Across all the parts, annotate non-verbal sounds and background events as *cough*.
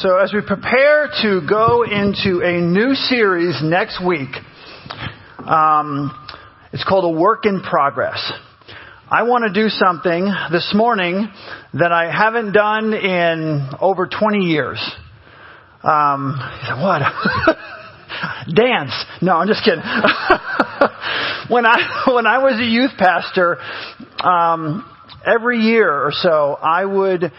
So as we prepare to go into a new series next week, um, it's called A Work in Progress. I want to do something this morning that I haven't done in over 20 years. Um, what? *laughs* Dance. No, I'm just kidding. *laughs* when I when I was a youth pastor, um, every year or so, I would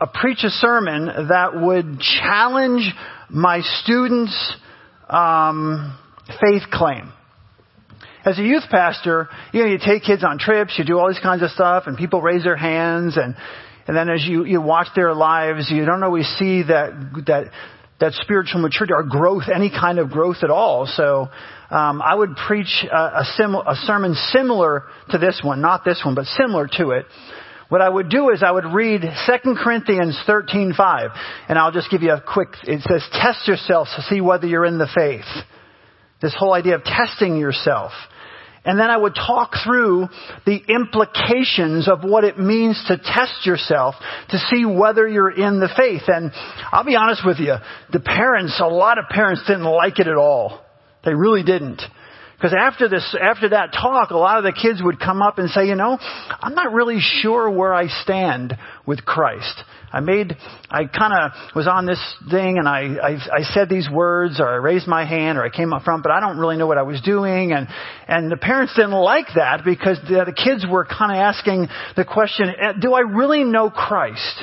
uh, preach a sermon that would challenge my students' um, faith claim. As a youth pastor, you know, you take kids on trips, you do all these kinds of stuff, and people raise their hands, and and then as you you watch their lives, you don't always see that that that spiritual maturity or growth, any kind of growth at all. So um, I would preach a, a, sim- a sermon similar to this one, not this one, but similar to it. What I would do is I would read 2 Corinthians 13:5, and I'll just give you a quick. It says, "Test yourselves to see whether you're in the faith." This whole idea of testing yourself. And then I would talk through the implications of what it means to test yourself to see whether you're in the faith. And I'll be honest with you, the parents, a lot of parents didn't like it at all. They really didn't. Because after this, after that talk, a lot of the kids would come up and say, you know, I'm not really sure where I stand with Christ. I made, I kind of was on this thing and I, I, I said these words or I raised my hand or I came up front, but I don't really know what I was doing. And, and the parents didn't like that because the, the kids were kind of asking the question, eh, do I really know Christ?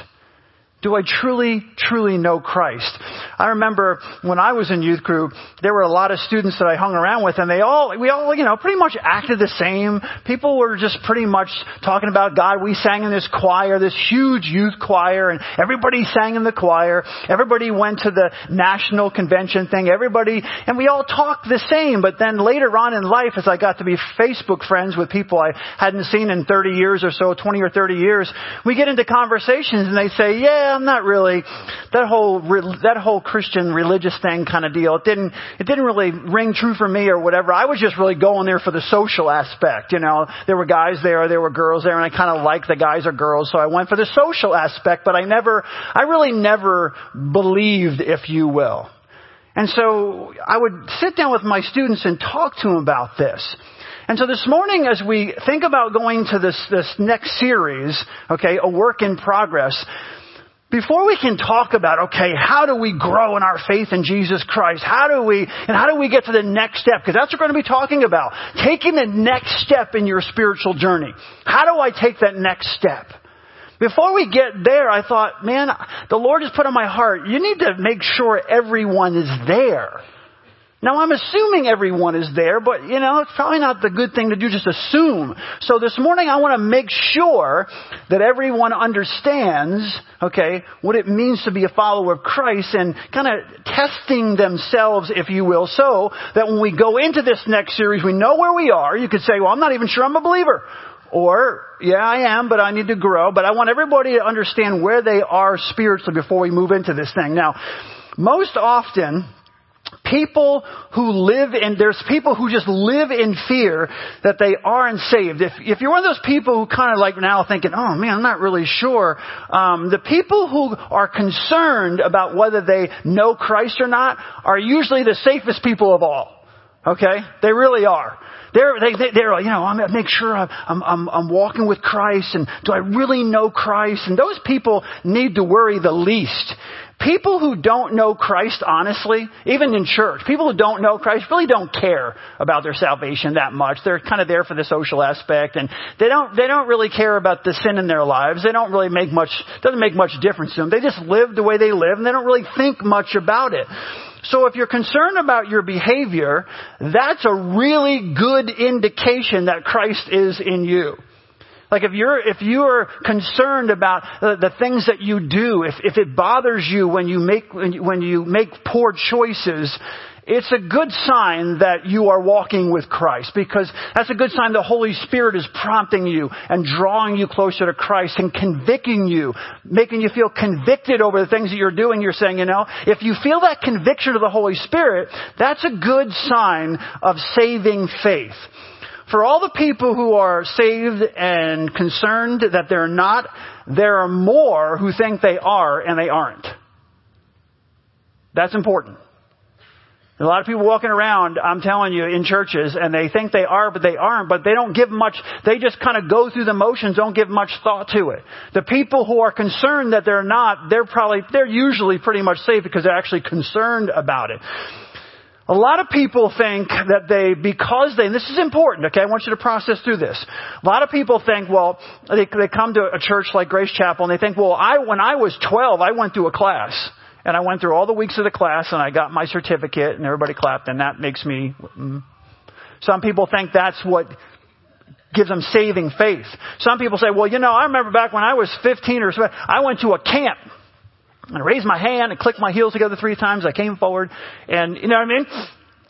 Do I truly, truly know Christ? I remember when I was in youth group, there were a lot of students that I hung around with and they all, we all, you know, pretty much acted the same. People were just pretty much talking about God. We sang in this choir, this huge youth choir and everybody sang in the choir. Everybody went to the national convention thing. Everybody, and we all talked the same. But then later on in life, as I got to be Facebook friends with people I hadn't seen in 30 years or so, 20 or 30 years, we get into conversations and they say, yeah, I'm not really that whole that whole Christian religious thing kind of deal. It didn't it didn't really ring true for me or whatever. I was just really going there for the social aspect. You know, there were guys there, there were girls there, and I kind of liked the guys or girls, so I went for the social aspect. But I never, I really never believed, if you will. And so I would sit down with my students and talk to them about this. And so this morning, as we think about going to this, this next series, okay, a work in progress, before we can talk about, okay, how do we grow in our faith in Jesus Christ? How do we, and how do we get to the next step? Because that's what we're going to be talking about. Taking the next step in your spiritual journey. How do I take that next step? Before we get there, I thought, man, the Lord has put on my heart, you need to make sure everyone is there. Now I'm assuming everyone is there, but you know, it's probably not the good thing to do, just assume. So this morning I want to make sure that everyone understands, okay, what it means to be a follower of Christ and kind of testing themselves, if you will, so that when we go into this next series, we know where we are. You could say, well, I'm not even sure I'm a believer. Or, yeah, I am, but I need to grow. But I want everybody to understand where they are spiritually before we move into this thing. Now, most often, people who live in, there's people who just live in fear that they aren't saved. If, if you're one of those people who kind of like now thinking, oh man, I'm not really sure, um, the people who are concerned about whether they know Christ or not are usually the safest people of all. Okay? They really are. They're, they, they, they're, you know, to make sure I'm, I'm, I'm walking with Christ and do I really know Christ? And those people need to worry the least. People who don't know Christ honestly, even in church, people who don't know Christ really don't care about their salvation that much. They're kind of there for the social aspect and they don't, they don't really care about the sin in their lives. They don't really make much, doesn't make much difference to them. They just live the way they live and they don't really think much about it. So if you're concerned about your behavior, that's a really good indication that Christ is in you. Like if you're, if you're concerned about the, the things that you do, if, if it bothers you when you make, when you, when you make poor choices, it's a good sign that you are walking with Christ because that's a good sign the Holy Spirit is prompting you and drawing you closer to Christ and convicting you, making you feel convicted over the things that you're doing. You're saying, you know, if you feel that conviction of the Holy Spirit, that's a good sign of saving faith. For all the people who are saved and concerned that they're not, there are more who think they are and they aren't. That's important. A lot of people walking around, I'm telling you, in churches, and they think they are, but they aren't, but they don't give much, they just kind of go through the motions, don't give much thought to it. The people who are concerned that they're not, they're probably, they're usually pretty much safe because they're actually concerned about it. A lot of people think that they, because they, and this is important, okay, I want you to process through this. A lot of people think, well, they, they come to a church like Grace Chapel and they think, well, I, when I was 12, I went through a class. And I went through all the weeks of the class and I got my certificate and everybody clapped and that makes me, mm. some people think that's what gives them saving faith. Some people say, well, you know, I remember back when I was 15 or so, I went to a camp. And I raised my hand and clicked my heels together three times. I came forward and, you know what I mean?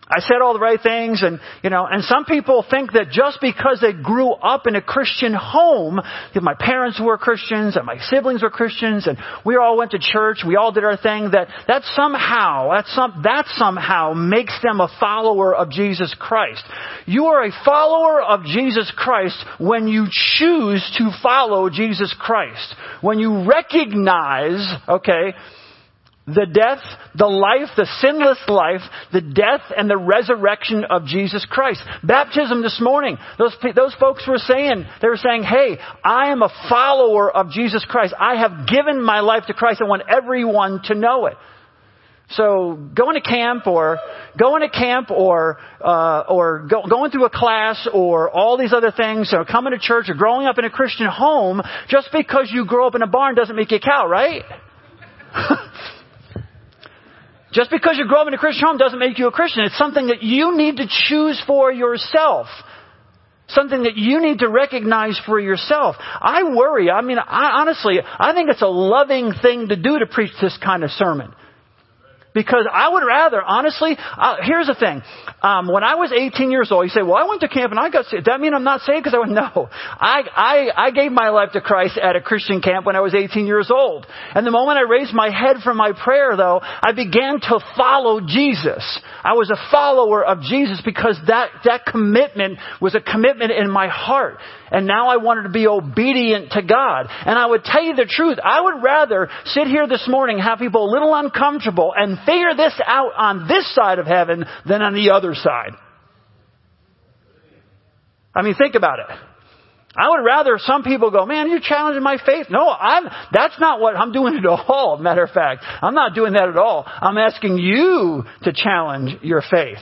I said all the right things and, you know, and some people think that just because they grew up in a Christian home, that my parents were Christians and my siblings were Christians and we all went to church, we all did our thing, that, that somehow, that, some, that somehow makes them a follower of Jesus Christ. You are a follower of Jesus Christ when you choose to follow Jesus Christ. When you recognize, okay, the death, the life, the sinless life, the death and the resurrection of Jesus Christ. Baptism this morning, those, those folks were saying, they were saying, hey, I am a follower of Jesus Christ. I have given my life to Christ. I want everyone to know it. So going to camp or going to camp or uh, or go, going through a class or all these other things or coming to church or growing up in a Christian home just because you grow up in a barn doesn't make you a cow, right? *laughs* Just because you grow up in a Christian home doesn't make you a Christian. It's something that you need to choose for yourself. Something that you need to recognize for yourself. I worry. I mean, I, honestly, I think it's a loving thing to do to preach this kind of sermon. Because I would rather, honestly, uh, here's the thing. Um, when I was 18 years old, you say, well, I went to camp and I got saved. That mean I'm not saved? Because I went, *laughs* no. I, I, I gave my life to Christ at a Christian camp when I was 18 years old. And the moment I raised my head from my prayer, though, I began to follow Jesus. I was a follower of Jesus because that, that commitment was a commitment in my heart and now I wanted to be obedient to God. And I would tell you the truth. I would rather sit here this morning, have people a little uncomfortable, and figure this out on this side of heaven than on the other side. I mean, think about it. I would rather some people go, man, you're challenging my faith. No, I'm, that's not what I'm doing at all. Matter of fact, I'm not doing that at all. I'm asking you to challenge your faith.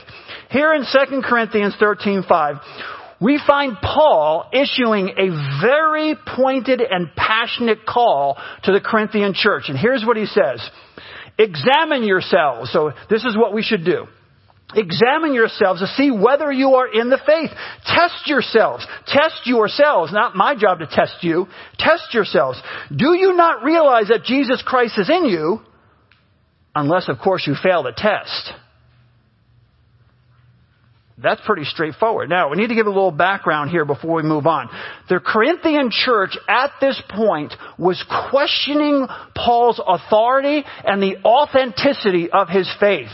Here in 2 Corinthians 13, 5, we find Paul issuing a very pointed and passionate call to the Corinthian church. And here's what he says. Examine yourselves. So this is what we should do. Examine yourselves to see whether you are in the faith. Test yourselves. Test yourselves. Not my job to test you. Test yourselves. Do you not realize that Jesus Christ is in you? Unless, of course, you fail the test. That's pretty straightforward. Now, we need to give a little background here before we move on. The Corinthian church at this point was questioning Paul's authority and the authenticity of his faith.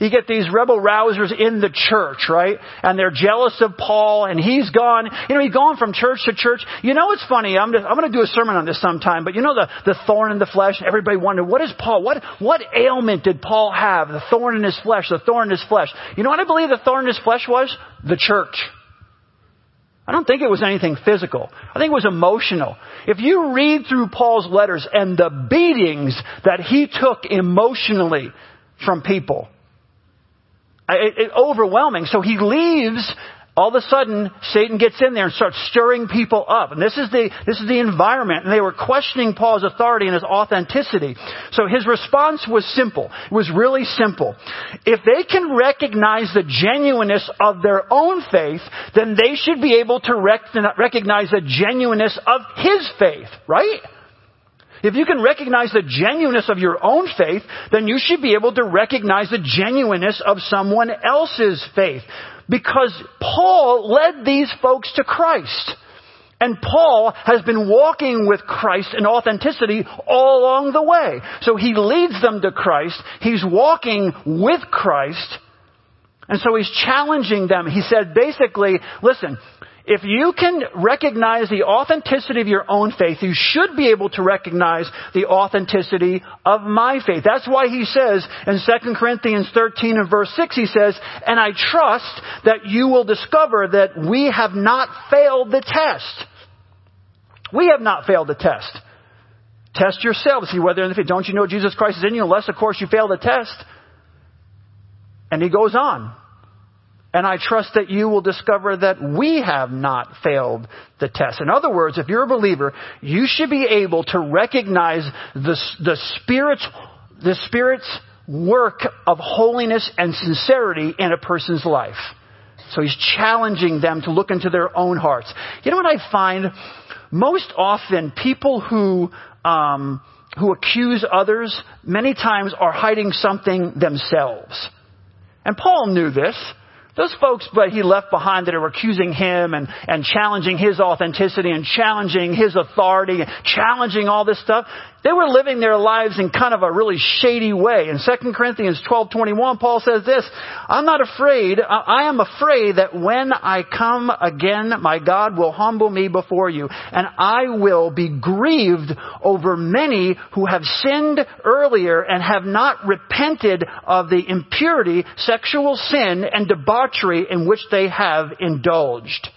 You get these rebel rousers in the church, right? And they're jealous of Paul and he's gone, you know, he's gone from church to church. You know, it's funny. I'm, I'm going to do a sermon on this sometime, but you know the, the thorn in the flesh? Everybody wondered, what is Paul? What, what ailment did Paul have? The thorn in his flesh, the thorn in his flesh. You know what I believe the thorn in his flesh was? The church. I don't think it was anything physical. I think it was emotional. If you read through Paul's letters and the beatings that he took emotionally from people, it, it, overwhelming. So he leaves. All of a sudden, Satan gets in there and starts stirring people up. And this is the, this is the environment. And they were questioning Paul's authority and his authenticity. So his response was simple. It was really simple. If they can recognize the genuineness of their own faith, then they should be able to rec- recognize the genuineness of his faith, right? If you can recognize the genuineness of your own faith, then you should be able to recognize the genuineness of someone else's faith. Because Paul led these folks to Christ. And Paul has been walking with Christ in authenticity all along the way. So he leads them to Christ. He's walking with Christ. And so he's challenging them. He said basically, listen, If you can recognize the authenticity of your own faith, you should be able to recognize the authenticity of my faith. That's why he says in 2 Corinthians 13 and verse 6, he says, And I trust that you will discover that we have not failed the test. We have not failed the test. Test yourself to see whether, if don't you know Jesus Christ is in you, unless of course you fail the test. And he goes on. And I trust that you will discover that we have not failed the test. In other words, if you're a believer, you should be able to recognize the, the Spirit's, the Spirit's work of holiness and sincerity in a person's life. So he's challenging them to look into their own hearts. You know what I find? Most often, people who, um, who accuse others many times are hiding something themselves. And Paul knew this. Those folks but he left behind that are accusing him and, and challenging his authenticity and challenging his authority and challenging all this stuff, they were living their lives in kind of a really shady way. In 2 Corinthians 12:21, Paul says this, I'm not afraid, I am afraid that when I come again, my God will humble me before you, and I will be grieved over many who have sinned earlier and have not repented of the impurity, sexual sin, and debauchery in which they have indulged.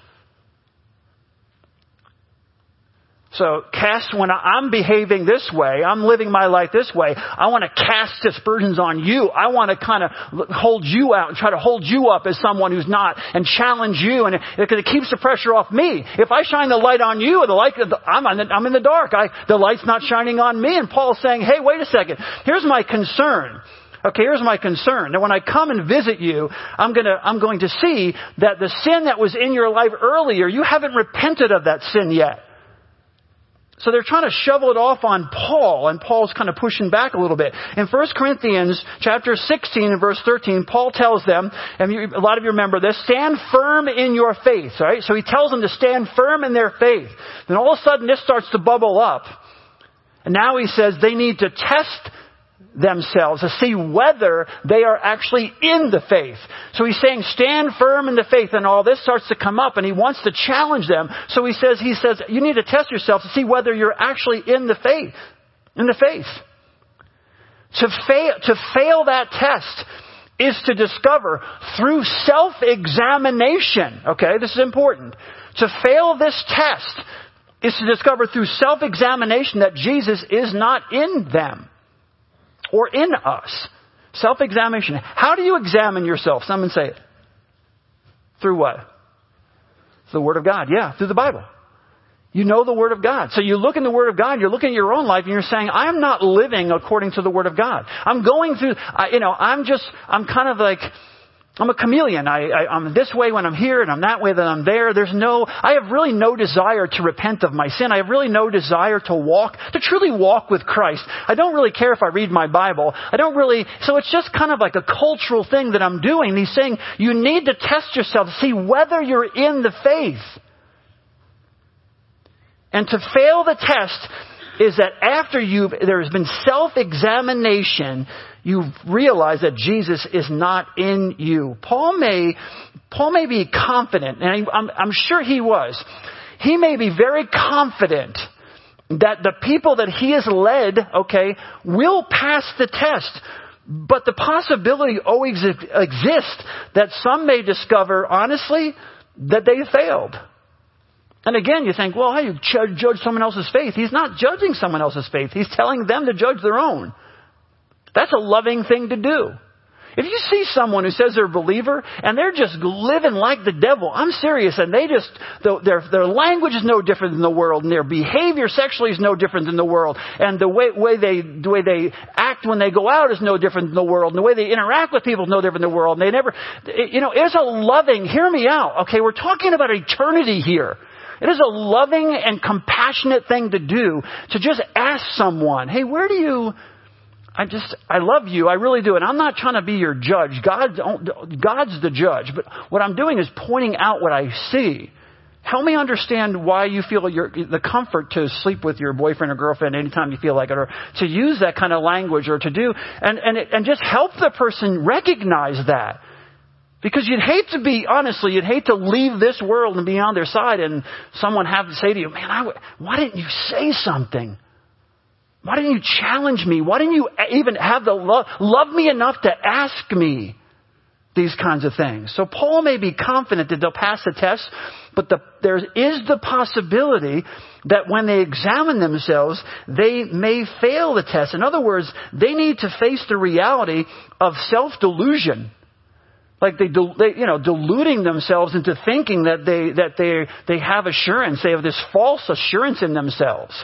So cast when I'm behaving this way, I'm living my life this way, I want to cast aspersions on you. I want to kind of hold you out and try to hold you up as someone who's not and challenge you and it, it keeps the pressure off me. If I shine the light on you, the light, I'm, the, I'm in the dark. I, the light's not shining on me. And Paul's saying, hey, wait a second. Here's my concern. Okay, here's my concern. Now, when I come and visit you, I'm gonna, I'm going to see that the sin that was in your life earlier, you haven't repented of that sin yet. So they're trying to shovel it off on Paul, and Paul's kind of pushing back a little bit. In 1 Corinthians chapter 16 and verse 13, Paul tells them, and a lot of you remember this, stand firm in your faith, right? So he tells them to stand firm in their faith. Then all of a sudden this starts to bubble up. And now he says they need to test themselves to see whether they are actually in the faith. So he's saying stand firm in the faith and all this starts to come up and he wants to challenge them. So he says, he says, you need to test yourself to see whether you're actually in the faith. In the faith. To fail, to fail that test is to discover through self-examination, okay, this is important. To fail this test is to discover through self-examination that Jesus is not in them or in us. Self examination. How do you examine yourself? Someone say it. Through what? The Word of God. Yeah, through the Bible. You know the Word of God. So you look in the Word of God, you're looking at your own life and you're saying, I'm not living according to the Word of God. I'm going through, I, you know, I'm just, I'm kind of like, I'm a chameleon. I, I, I'm this way when I'm here and I'm that way when I'm there. There's no, I have really no desire to repent of my sin. I have really no desire to walk, to truly walk with Christ. I don't really care if I read my Bible. I don't really, so it's just kind of like a cultural thing that I'm doing. He's saying you need to test yourself to see whether you're in the faith. And to fail the test is that after you've, there has been self-examination, you realize that Jesus is not in you. Paul may, Paul may be confident, and I'm, I'm sure he was. He may be very confident that the people that he has led, okay, will pass the test. But the possibility always exists that some may discover, honestly, that they failed. And again, you think, well, how you judge someone else's faith? He's not judging someone else's faith. He's telling them to judge their own. That's a loving thing to do. If you see someone who says they're a believer and they're just living like the devil, I'm serious, and they just, their, their language is no different than the world, and their behavior sexually is no different than the world, and the way, way they, the way they act when they go out is no different than the world, and the way they interact with people is no different than the world, and they never, you know, it's a loving, hear me out, okay, we're talking about eternity here. It is a loving and compassionate thing to do to just ask someone, hey, where do you, I just, I love you. I really do. And I'm not trying to be your judge. God, God's the judge. But what I'm doing is pointing out what I see. Help me understand why you feel the comfort to sleep with your boyfriend or girlfriend anytime you feel like it, or to use that kind of language, or to do, and, and, and just help the person recognize that. Because you'd hate to be, honestly, you'd hate to leave this world and be on their side and someone have to say to you, man, I, why didn't you say something? Why didn't you challenge me? Why didn't you even have the love, love me enough to ask me these kinds of things? So Paul may be confident that they'll pass the test, but the, there is the possibility that when they examine themselves, they may fail the test. In other words, they need to face the reality of self-delusion like they, they, you know, deluding themselves into thinking that they, that they, they have assurance. They have this false assurance in themselves.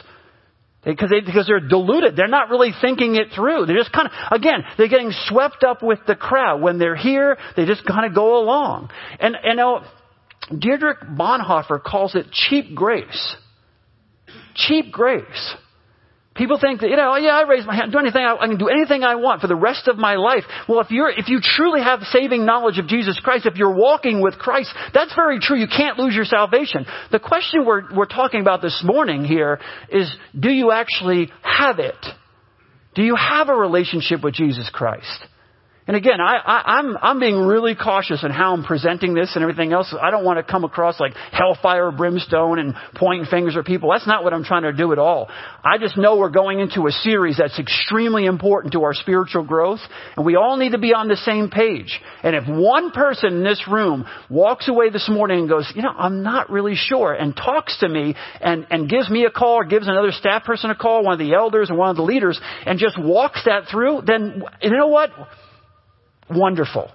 Because they, because they're deluded. They're not really thinking it through. They're just kind of, again, they're getting swept up with the crowd. When they're here, they just kind of go along. And, and now, Dietrich Bonhoeffer calls it cheap grace. Cheap grace. People think that, you know, oh, yeah, I raise my hand, do anything, I, I, can do anything I want for the rest of my life. Well, if you're, if you truly have saving knowledge of Jesus Christ, if you're walking with Christ, that's very true. You can't lose your salvation. The question we're, we're talking about this morning here is, do you actually have it? Do you have a relationship with Jesus Christ? And again, I, I, I'm, I'm being really cautious in how I'm presenting this and everything else. I don't want to come across like hellfire, brimstone, and pointing fingers at people. That's not what I'm trying to do at all. I just know we're going into a series that's extremely important to our spiritual growth, and we all need to be on the same page. And if one person in this room walks away this morning and goes, you know, I'm not really sure, and talks to me and, and gives me a call or gives another staff person a call, one of the elders or one of the leaders, and just walks that through, then you know what? Wonderful.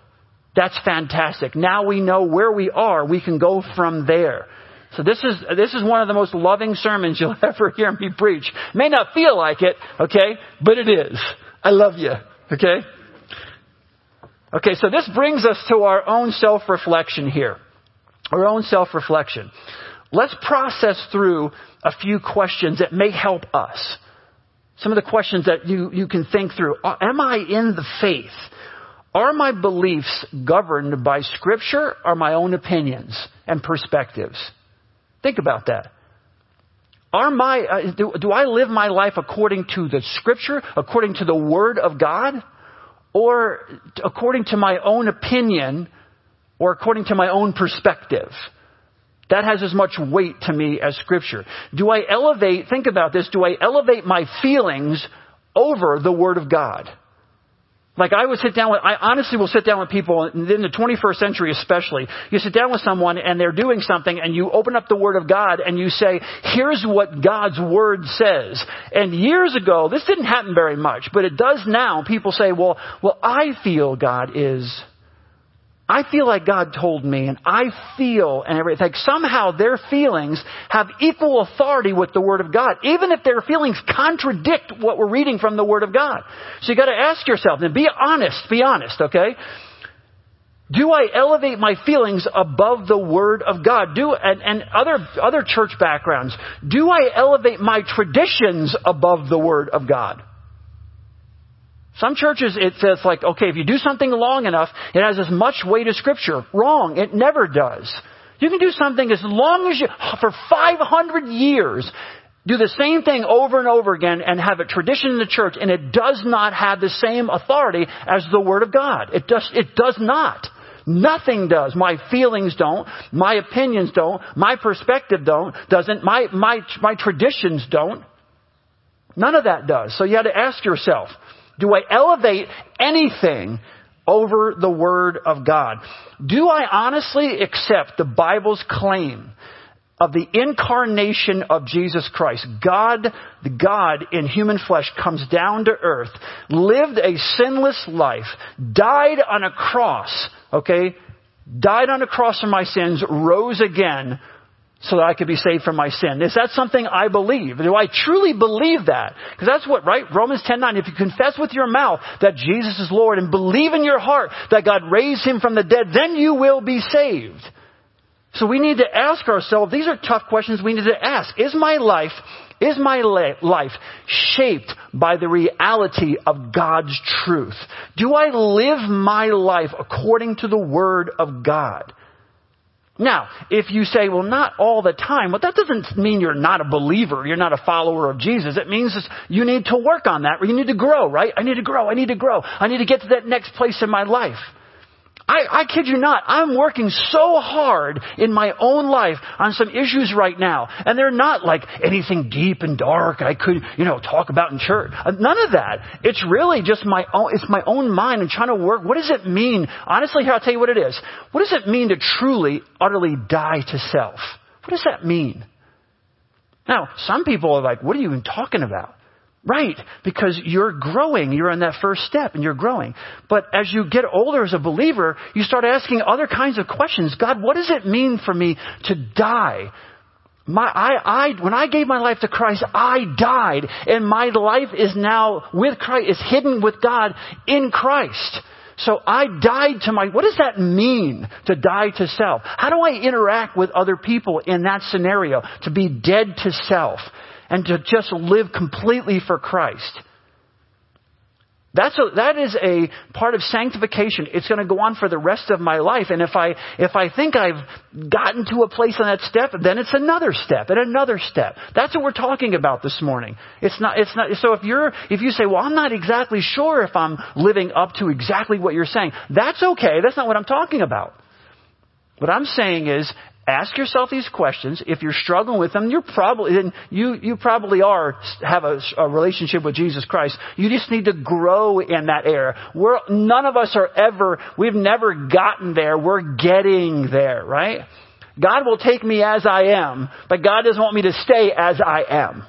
That's fantastic. Now we know where we are. We can go from there. So this is, this is one of the most loving sermons you'll *laughs* ever hear me preach. May not feel like it, okay, but it is. I love you, okay? Okay, so this brings us to our own self-reflection here. Our own self-reflection. Let's process through a few questions that may help us. Some of the questions that you, you can think through. Uh, am I in the faith? Are my beliefs governed by Scripture or my own opinions and perspectives? Think about that. Are my, uh, do, do I live my life according to the Scripture, according to the Word of God, or according to my own opinion, or according to my own perspective? That has as much weight to me as Scripture. Do I elevate, think about this, do I elevate my feelings over the Word of God? Like I would sit down with, I honestly will sit down with people in the 21st century especially. You sit down with someone and they're doing something and you open up the Word of God and you say, here's what God's Word says. And years ago, this didn't happen very much, but it does now. People say, well, well, I feel God is I feel like God told me and I feel and everything. Like somehow their feelings have equal authority with the Word of God, even if their feelings contradict what we're reading from the Word of God. So you gotta ask yourself, and be honest, be honest, okay? Do I elevate my feelings above the Word of God? Do, and, and other, other church backgrounds, do I elevate my traditions above the Word of God? Some churches, it says like, okay, if you do something long enough, it has as much weight as scripture. Wrong. It never does. You can do something as long as you, for 500 years, do the same thing over and over again and have a tradition in the church, and it does not have the same authority as the Word of God. It does, it does not. Nothing does. My feelings don't. My opinions don't. My perspective don't. Doesn't. My, my, my traditions don't. None of that does. So you have to ask yourself, do I elevate anything over the Word of God? Do I honestly accept the Bible's claim of the incarnation of Jesus Christ? God, the God in human flesh comes down to earth, lived a sinless life, died on a cross, okay? Died on a cross for my sins, rose again so that I could be saved from my sin. Is that something I believe? Do I truly believe that? Because that's what, right? Romans 10:9. If you confess with your mouth that Jesus is Lord and believe in your heart that God raised him from the dead, then you will be saved. So we need to ask ourselves, these are tough questions we need to ask. Is my life, is my life shaped by the reality of God's truth? Do I live my life according to the Word of God? Now, if you say, well, not all the time, well, that doesn't mean you're not a believer. You're not a follower of Jesus. It means you need to work on that. You need to grow, right? I need to grow. I need to grow. I need to get to that next place in my life. I, I kid you not, I'm working so hard in my own life on some issues right now. And they're not like anything deep and dark I could, you know, talk about in church. Uh, none of that. It's really just my own, it's my own mind and trying to work. What does it mean? Honestly, here, I'll tell you what it is. What does it mean to truly, utterly die to self? What does that mean? Now, some people are like, what are you even talking about? Right, because you're growing. You're on that first step and you're growing. But as you get older as a believer, you start asking other kinds of questions. God, what does it mean for me to die? My, I, I, when I gave my life to Christ, I died and my life is now with Christ, is hidden with God in Christ. So I died to my, what does that mean to die to self? How do I interact with other people in that scenario? To be dead to self and to just live completely for Christ. That's a, that is a part of sanctification. It's going to go on for the rest of my life. And if I, if I think I've gotten to a place on that step, then it's another step and another step. That's what we're talking about this morning. It's not, it's not, so if you're, if you say, well, I'm not exactly sure if I'm living up to exactly what you're saying, that's okay. That's not what I'm talking about. What I'm saying is, ask yourself these questions. If you're struggling with them, you're probably you you probably are have a, a, relationship with Jesus Christ. You just need to grow in that area. We're none of us are ever we've never gotten there. We're getting there, right? God will take me as I am, but God doesn't want me to stay as I am.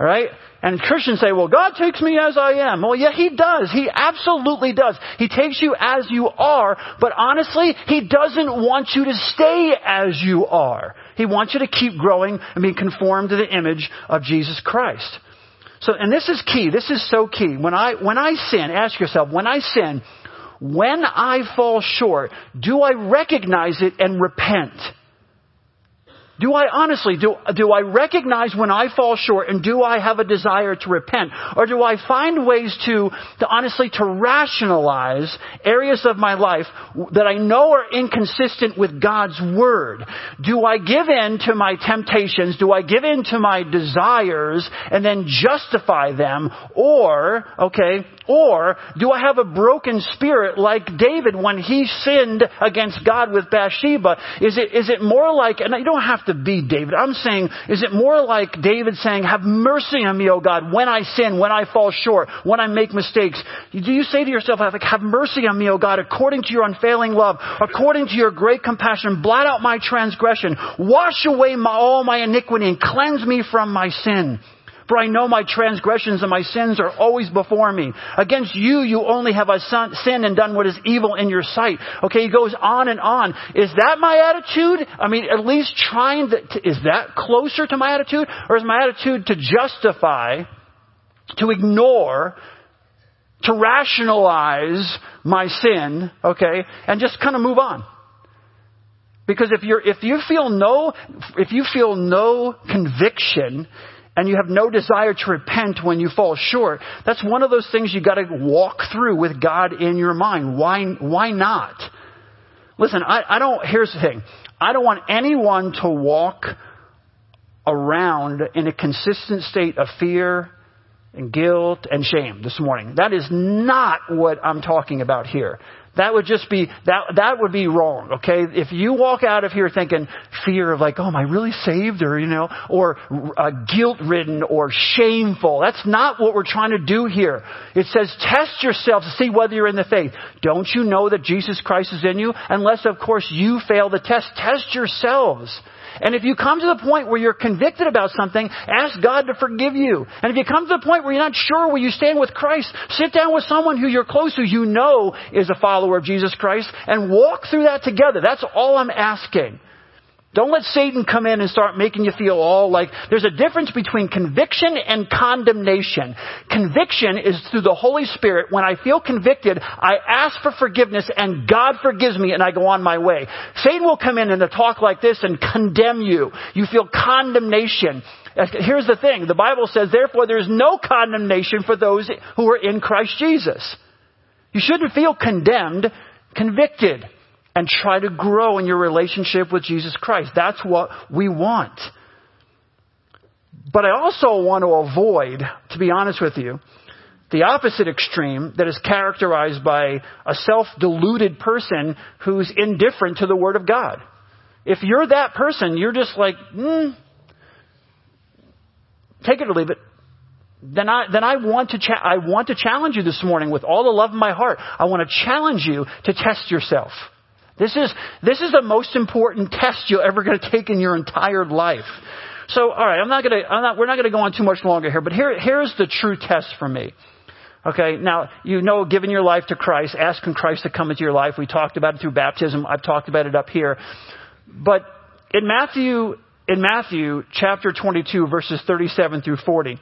All right? And Christians say, well, God takes me as I am. Well, yeah, He does. He absolutely does. He takes you as you are, but honestly, He doesn't want you to stay as you are. He wants you to keep growing and be conformed to the image of Jesus Christ. So, and this is key. This is so key. When I, when I sin, ask yourself, when I sin, when I fall short, do I recognize it and repent? Do I honestly, do, do I recognize when I fall short and do I have a desire to repent? Or do I find ways to, to honestly to rationalize areas of my life that I know are inconsistent with God's Word? Do I give in to my temptations? Do I give in to my desires and then justify them? Or, okay, or do I have a broken spirit like David when he sinned against God with Bathsheba? Is it, is it more like, and you don't have to to be David. I'm saying, is it more like David saying, have mercy on me, O God, when I sin, when I fall short, when I make mistakes? Do you say to yourself, have mercy on me, O God, according to your unfailing love, according to your great compassion, blot out my transgression, wash away my, all my iniquity and cleanse me from my sin. For I know my transgressions and my sins are always before me. Against you, you only have I sinned and done what is evil in your sight. Okay, he goes on and on. Is that my attitude? I mean, at least trying to, is that closer to my attitude? Or is my attitude to justify, to ignore, to rationalize my sin, okay, and just kind of move on? Because if you're, if you feel no, if you feel no conviction and you have no desire to repent when you fall short, that's one of those things you gotta walk through with God in your mind. Why, why not? Listen, I, I don't, here's the thing. I don't want anyone to walk around in a consistent state of fear and guilt and shame this morning. That is not what I'm talking about here. That would just be, that, that would be wrong, okay? If you walk out of here thinking fear of like, oh, am I really saved? Or, you know, or uh, guilt ridden or shameful. That's not what we're trying to do here. It says test yourself to see whether you're in the faith. Don't you know that Jesus Christ is in you? Unless, of course, you fail the test. Test yourselves. And if you come to the point where you're convicted about something, ask God to forgive you. And if you come to the point where you're not sure where you stand with Christ, sit down with someone who you're close to, you know is a follower of Jesus Christ, and walk through that together. That's all I'm asking. Don't let Satan come in and start making you feel all like there's a difference between conviction and condemnation. Conviction is through the Holy Spirit. When I feel convicted, I ask for forgiveness and God forgives me and I go on my way. Satan will come in and talk like this and condemn you. You feel condemnation. Uh, here's the thing. The Bible says, therefore there's no condemnation for those who are in Christ Jesus. You shouldn't feel condemned, convicted and try to grow in your relationship with Jesus Christ. That's what we want. But I also want to avoid, to be honest with you, the opposite extreme that is characterized by a self-deluded person who's indifferent to the Word of God. If you're that person, you're just like, mm, take it or leave it. Then I, then I want to, cha- I want to challenge you this morning with all the love of my heart. I want to challenge you to test yourself. This is, this is the most important test you're ever going to take in your entire life. So, alright, I'm not gonna, I'm not, we're not gonna go on too much longer here, but here, here's the true test for me. Okay, now, you know, giving your life to Christ, asking Christ to come into your life. We talked about it through baptism. I've talked about it up here. But in Matthew, in Matthew chapter 22 verses 37 through 40,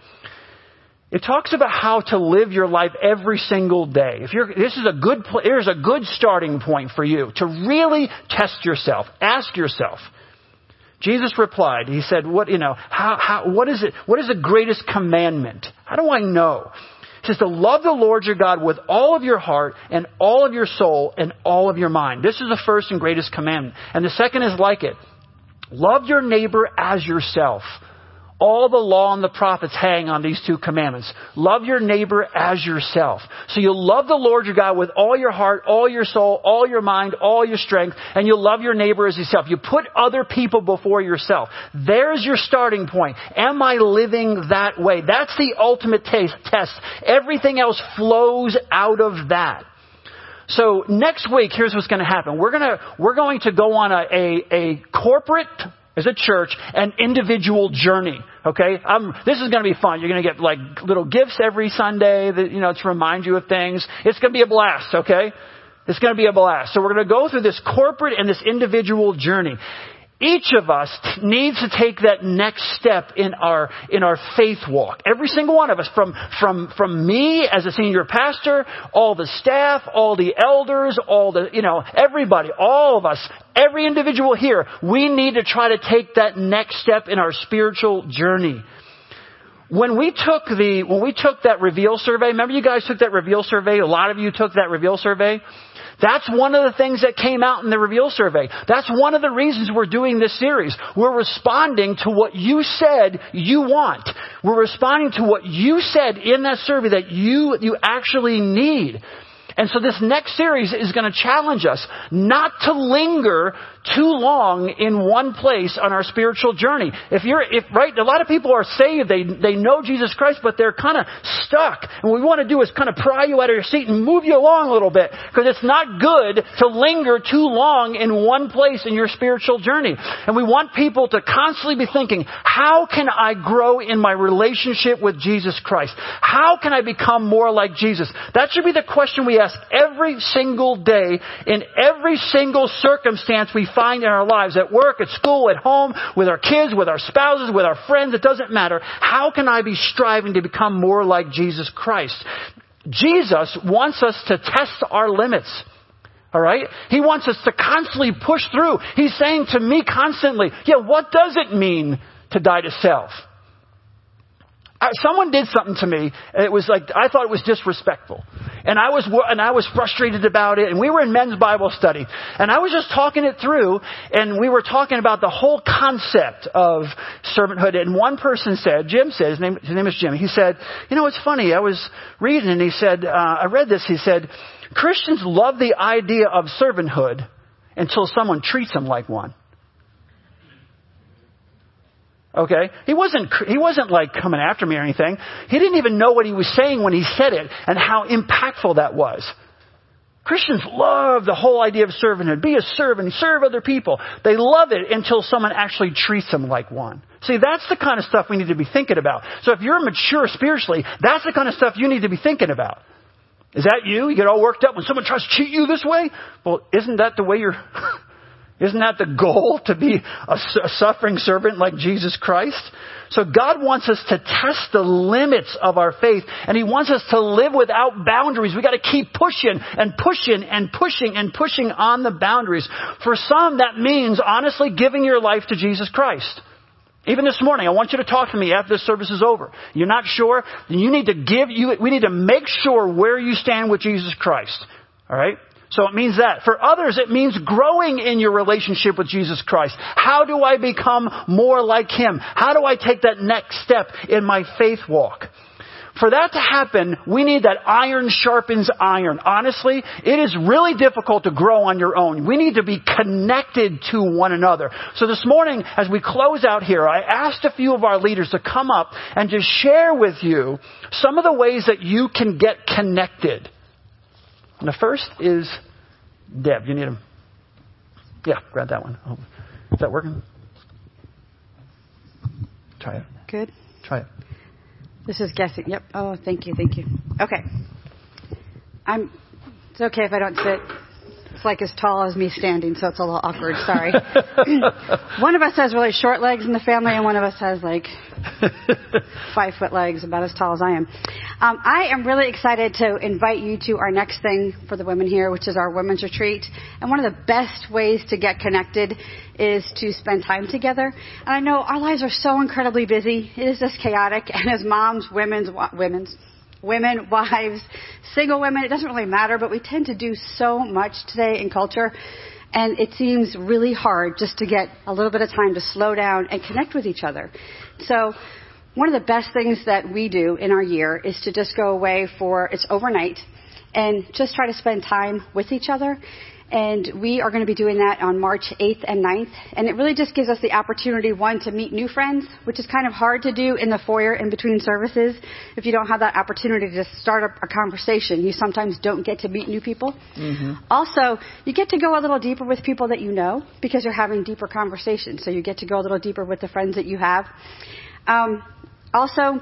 it talks about how to live your life every single day. If you're, this is a good, here's a good starting point for you to really test yourself. Ask yourself. Jesus replied, he said, what, you know, how, how, what is it, what is the greatest commandment? How do I know? He says to love the Lord your God with all of your heart and all of your soul and all of your mind. This is the first and greatest commandment. And the second is like it. Love your neighbor as yourself. All the law and the prophets hang on these two commandments. Love your neighbor as yourself. So you'll love the Lord your God with all your heart, all your soul, all your mind, all your strength, and you'll love your neighbor as yourself. You put other people before yourself. There's your starting point. Am I living that way? That's the ultimate taste, test. Everything else flows out of that. So next week, here's what's going to happen. We're going to, we're going to go on a, a, a corporate as a church an individual journey. Okay, um, this is going to be fun. You're going to get like little gifts every Sunday that you know to remind you of things. It's going to be a blast. Okay, it's going to be a blast. So we're going to go through this corporate and this individual journey each of us needs to take that next step in our in our faith walk. Every single one of us, from from from me as a senior pastor, all the staff, all the elders, all the you know everybody, all of us, every individual here, we need to try to take that next step in our spiritual journey. When we took the when we took that reveal survey, remember you guys took that reveal survey. A lot of you took that reveal survey. That's one of the things that came out in the reveal survey. That's one of the reasons we're doing this series. We're responding to what you said you want. We're responding to what you said in that survey that you, you actually need. And so this next series is going to challenge us not to linger too long in one place on our spiritual journey. If you're, if, right, a lot of people are saved, they, they know Jesus Christ, but they're kind of stuck. And what we want to do is kind of pry you out of your seat and move you along a little bit. Because it's not good to linger too long in one place in your spiritual journey. And we want people to constantly be thinking, how can I grow in my relationship with Jesus Christ? How can I become more like Jesus? That should be the question we ask every single day in every single circumstance we find in our lives, at work, at school, at home, with our kids, with our spouses, with our friends, it doesn't matter. How can I be striving to become more like Jesus Christ? Jesus wants us to test our limits. Alright? He wants us to constantly push through. He's saying to me constantly, yeah, what does it mean to die to self? Someone did something to me. It was like I thought it was disrespectful, and I was and I was frustrated about it. And we were in men's Bible study, and I was just talking it through, and we were talking about the whole concept of servanthood. And one person said, Jim said, his name, his name is Jim. He said, you know, it's funny. I was reading, and he said, uh, I read this. He said, Christians love the idea of servanthood until someone treats them like one. Okay? He wasn't, he wasn't like coming after me or anything. He didn't even know what he was saying when he said it and how impactful that was. Christians love the whole idea of servanthood. Be a servant, serve other people. They love it until someone actually treats them like one. See, that's the kind of stuff we need to be thinking about. So if you're mature spiritually, that's the kind of stuff you need to be thinking about. Is that you? You get all worked up when someone tries to cheat you this way? Well, isn't that the way you're *laughs* Isn't that the goal to be a, suffering servant like Jesus Christ? So God wants us to test the limits of our faith and He wants us to live without boundaries. We gotta keep pushing and pushing and pushing and pushing on the boundaries. For some, that means honestly giving your life to Jesus Christ. Even this morning, I want you to talk to me after this service is over. You're not sure? Then you need to give you, we need to make sure where you stand with Jesus Christ. Alright? So it means that. For others, it means growing in your relationship with Jesus Christ. How do I become more like Him? How do I take that next step in my faith walk? For that to happen, we need that iron sharpens iron. Honestly, it is really difficult to grow on your own. We need to be connected to one another. So this morning, as we close out here, I asked a few of our leaders to come up and to share with you some of the ways that you can get connected. And the first is Deb. You need him. Yeah, grab that one. Oh, is that working? Try it. Good. Try it. This is guessing. Yep. Oh, thank you. Thank you. Okay. I'm. It's okay if I don't sit. It's like as tall as me standing, so it's a little awkward. Sorry. *laughs* one of us has really short legs in the family, and one of us has like *laughs* five foot legs, about as tall as I am. Um, I am really excited to invite you to our next thing for the women here, which is our women's retreat. And one of the best ways to get connected is to spend time together. And I know our lives are so incredibly busy. It is just chaotic. And as moms, women's, women's, women, *laughs* wives, single women, it doesn't really matter, but we tend to do so much today in culture. And it seems really hard just to get a little bit of time to slow down and connect with each other. So one of the best things that we do in our year is to just go away for, it's overnight, and just try to spend time with each other. And we are going to be doing that on March 8th and 9th. And it really just gives us the opportunity, one, to meet new friends, which is kind of hard to do in the foyer in between services. If you don't have that opportunity to start a, a conversation, you sometimes don't get to meet new people. Mm-hmm. Also, you get to go a little deeper with people that you know because you're having deeper conversations. So you get to go a little deeper with the friends that you have. Um, also,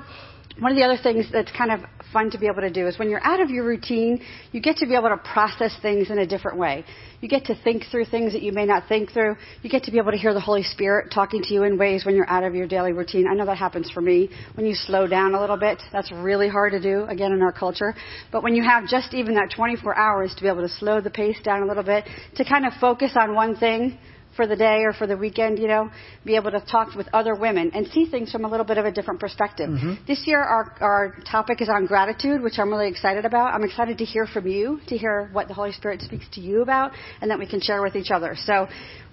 one of the other things that's kind of fun to be able to do is when you're out of your routine, you get to be able to process things in a different way. You get to think through things that you may not think through. You get to be able to hear the Holy Spirit talking to you in ways when you're out of your daily routine. I know that happens for me. When you slow down a little bit, that's really hard to do, again, in our culture. But when you have just even that 24 hours to be able to slow the pace down a little bit, to kind of focus on one thing, for the day or for the weekend, you know, be able to talk with other women and see things from a little bit of a different perspective. Mm-hmm. This year, our, our topic is on gratitude, which I'm really excited about. I'm excited to hear from you, to hear what the Holy Spirit speaks to you about, and that we can share with each other. So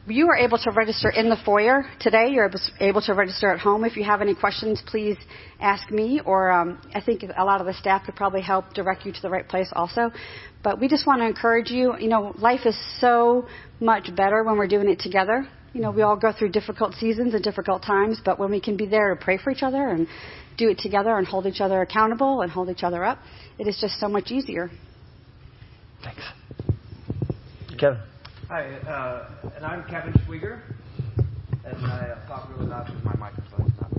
you are able to register in the foyer today. You're able to register at home. If you have any questions, please ask me, or um, I think a lot of the staff could probably help direct you to the right place also. But we just want to encourage you. You know, life is so much better when we're doing it together. You know, we all go through difficult seasons and difficult times, but when we can be there to pray for each other and do it together and hold each other accountable and hold each other up, it is just so much easier. Thanks. Kevin. Hi, uh, and I'm Kevin Schwieger, and I uh, talk really loud because my microphone's not.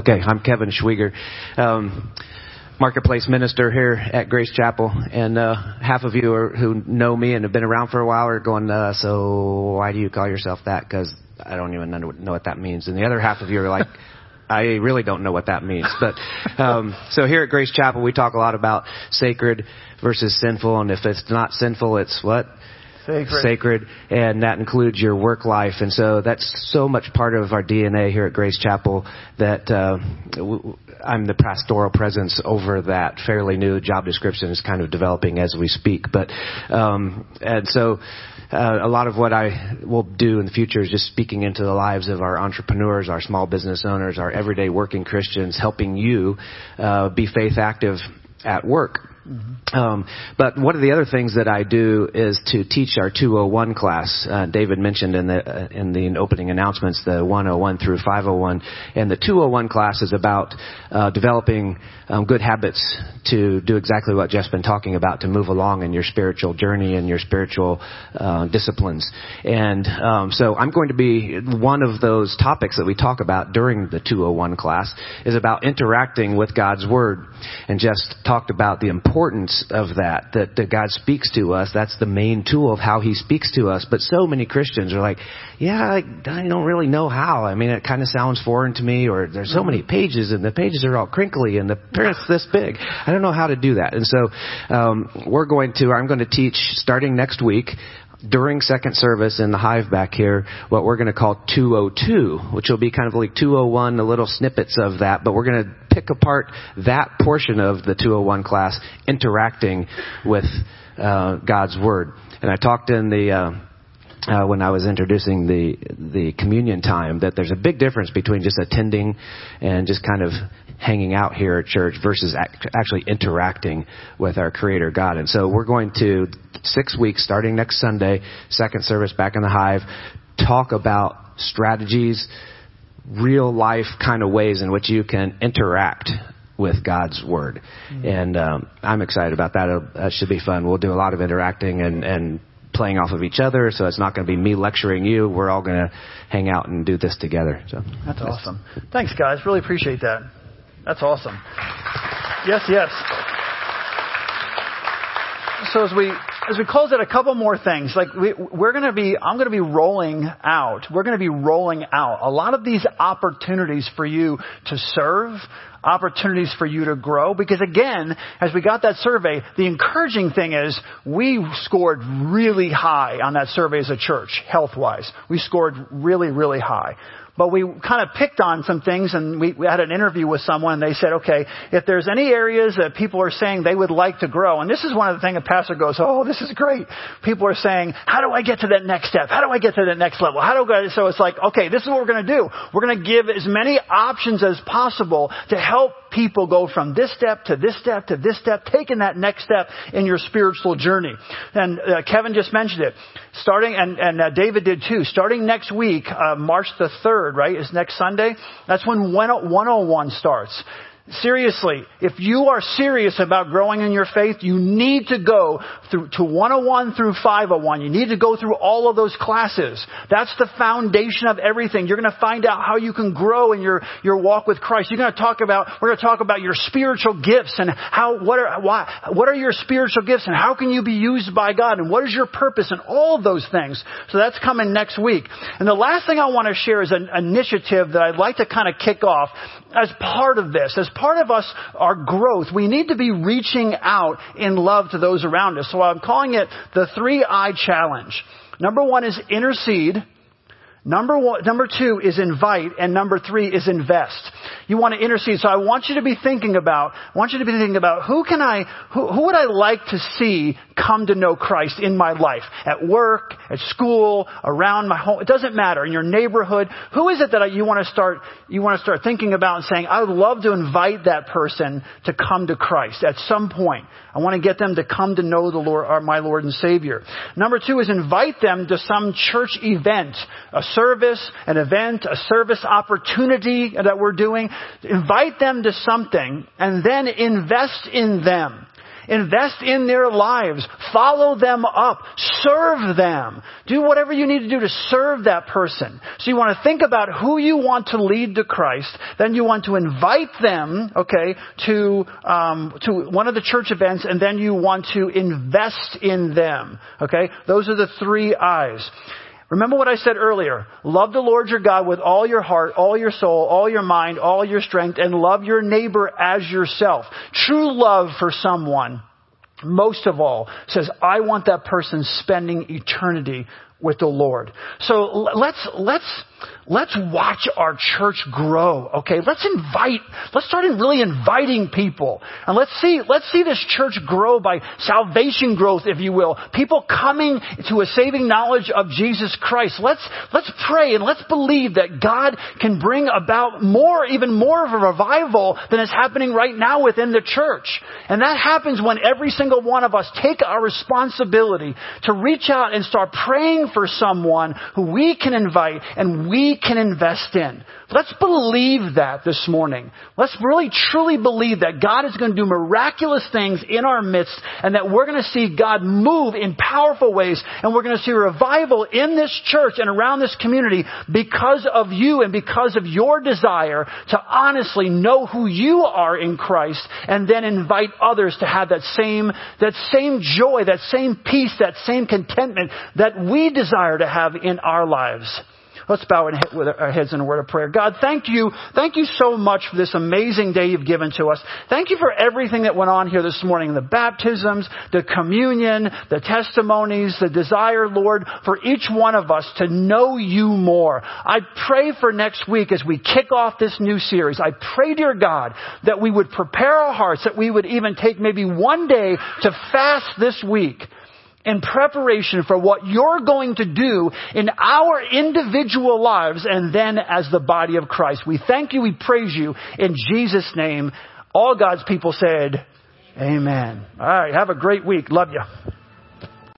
Okay, I'm Kevin Schwieger, um, marketplace minister here at Grace Chapel, and uh, half of you are, who know me and have been around for a while are going, uh, "So why do you call yourself that?" Because I don't even know what that means, and the other half of you are like. I really don't know what that means. But um, so here at Grace Chapel, we talk a lot about sacred versus sinful, and if it's not sinful, it's what sacred. sacred, and that includes your work life. And so that's so much part of our DNA here at Grace Chapel that uh, I'm the pastoral presence over that. Fairly new job description is kind of developing as we speak, but um, and so. Uh, a lot of what I will do in the future is just speaking into the lives of our entrepreneurs, our small business owners, our everyday working Christians, helping you uh, be faith active at work. Mm-hmm. Um, but one of the other things that I do is to teach our 201 class. Uh, David mentioned in the uh, in the opening announcements the 101 through 501, and the 201 class is about uh, developing um, good habits to do exactly what Jeff's been talking about to move along in your spiritual journey and your spiritual uh, disciplines. And um, so I'm going to be one of those topics that we talk about during the 201 class is about interacting with God's Word. And Jeff talked about the importance of that, that, that God speaks to us. That's the main tool of how He speaks to us. But so many Christians are like, yeah, I, I don't really know how. I mean, it kind of sounds foreign to me, or there's so many pages, and the pages are all crinkly, and the print's this big. I don't know how to do that. And so, um, we're going to, I'm going to teach starting next week, during second service in the hive back here what we're going to call 202, which will be kind of like 201, the little snippets of that, but we're going to pick apart that portion of the 201 class interacting with uh, God's Word. And I talked in the uh, uh, when I was introducing the the communion time that there's a big difference between just attending and just kind of hanging out here at church versus act- actually interacting with our Creator God. And so we're going to six weeks starting next Sunday, second service back in the Hive, talk about strategies, real life kind of ways in which you can interact with God's Word. Mm-hmm. And um, I'm excited about that. It'll, that should be fun. We'll do a lot of interacting and, and playing off of each other, so it's not going to be me lecturing you. We're all going to hang out and do this together. So That's awesome. Thanks, guys. Really appreciate that. That's awesome. Yes, yes. So as we as we close out, a couple more things. Like we, we're going to be, I'm going to be rolling out. We're going to be rolling out a lot of these opportunities for you to serve, opportunities for you to grow. Because again, as we got that survey, the encouraging thing is we scored really high on that survey as a church, health wise. We scored really, really high. But we kind of picked on some things and we, we had an interview with someone and they said, okay, if there's any areas that people are saying they would like to grow, and this is one of the things a pastor goes, oh, this is great. People are saying, how do I get to that next step? How do I get to that next level? How do I, so it's like, okay, this is what we're going to do. We're going to give as many options as possible to help people go from this step to this step to this step, taking that next step in your spiritual journey. And uh, Kevin just mentioned it. Starting, and, and uh, David did too, starting next week, uh, March the 3rd, right, is next Sunday. That's when 101 starts. Seriously, if you are serious about growing in your faith, you need to go through to 101 through 501. You need to go through all of those classes. That's the foundation of everything. You're going to find out how you can grow in your, your walk with Christ. You're going to talk about, we're going to talk about your spiritual gifts and how, what are, why, what are your spiritual gifts and how can you be used by God and what is your purpose and all of those things. So that's coming next week. And the last thing I want to share is an initiative that I'd like to kind of kick off as part of this, as part of us, our growth, we need to be reaching out in love to those around us. So I'm calling it the three I challenge. Number one is intercede. Number one, number two is invite, and number three is invest. You want to intercede. So I want you to be thinking about, I want you to be thinking about who can I, who, who would I like to see come to know Christ in my life? At work, at school, around my home. It doesn't matter. In your neighborhood. Who is it that you want to start, you want to start thinking about and saying, I would love to invite that person to come to Christ at some point. I want to get them to come to know the Lord, our, my Lord and Savior. Number two is invite them to some church event, a service, an event, a service opportunity that we're doing. Invite them to something and then invest in them. Invest in their lives. Follow them up. Serve them. Do whatever you need to do to serve that person. So you want to think about who you want to lead to Christ. Then you want to invite them, okay, to um, to one of the church events, and then you want to invest in them. Okay, those are the three I's. Remember what I said earlier. Love the Lord your God with all your heart, all your soul, all your mind, all your strength, and love your neighbor as yourself. True love for someone, most of all, says, I want that person spending eternity with the Lord. So let's, let's, Let's watch our church grow, okay? Let's invite, let's start in really inviting people. And let's see, let's see this church grow by salvation growth, if you will. People coming to a saving knowledge of Jesus Christ. Let's, let's pray and let's believe that God can bring about more, even more of a revival than is happening right now within the church. And that happens when every single one of us take our responsibility to reach out and start praying for someone who we can invite and we can invest in. Let's believe that this morning. Let's really truly believe that God is going to do miraculous things in our midst and that we're going to see God move in powerful ways and we're going to see revival in this church and around this community because of you and because of your desire to honestly know who you are in Christ and then invite others to have that same, that same joy, that same peace, that same contentment that we desire to have in our lives. Let's bow with our heads in a word of prayer. God, thank you. Thank you so much for this amazing day you've given to us. Thank you for everything that went on here this morning. The baptisms, the communion, the testimonies, the desire, Lord, for each one of us to know you more. I pray for next week as we kick off this new series. I pray, dear God, that we would prepare our hearts, that we would even take maybe one day to fast this week in preparation for what you're going to do in our individual lives and then as the body of Christ. We thank you, we praise you in Jesus' name. All God's people said, Amen. All right, have a great week. Love you.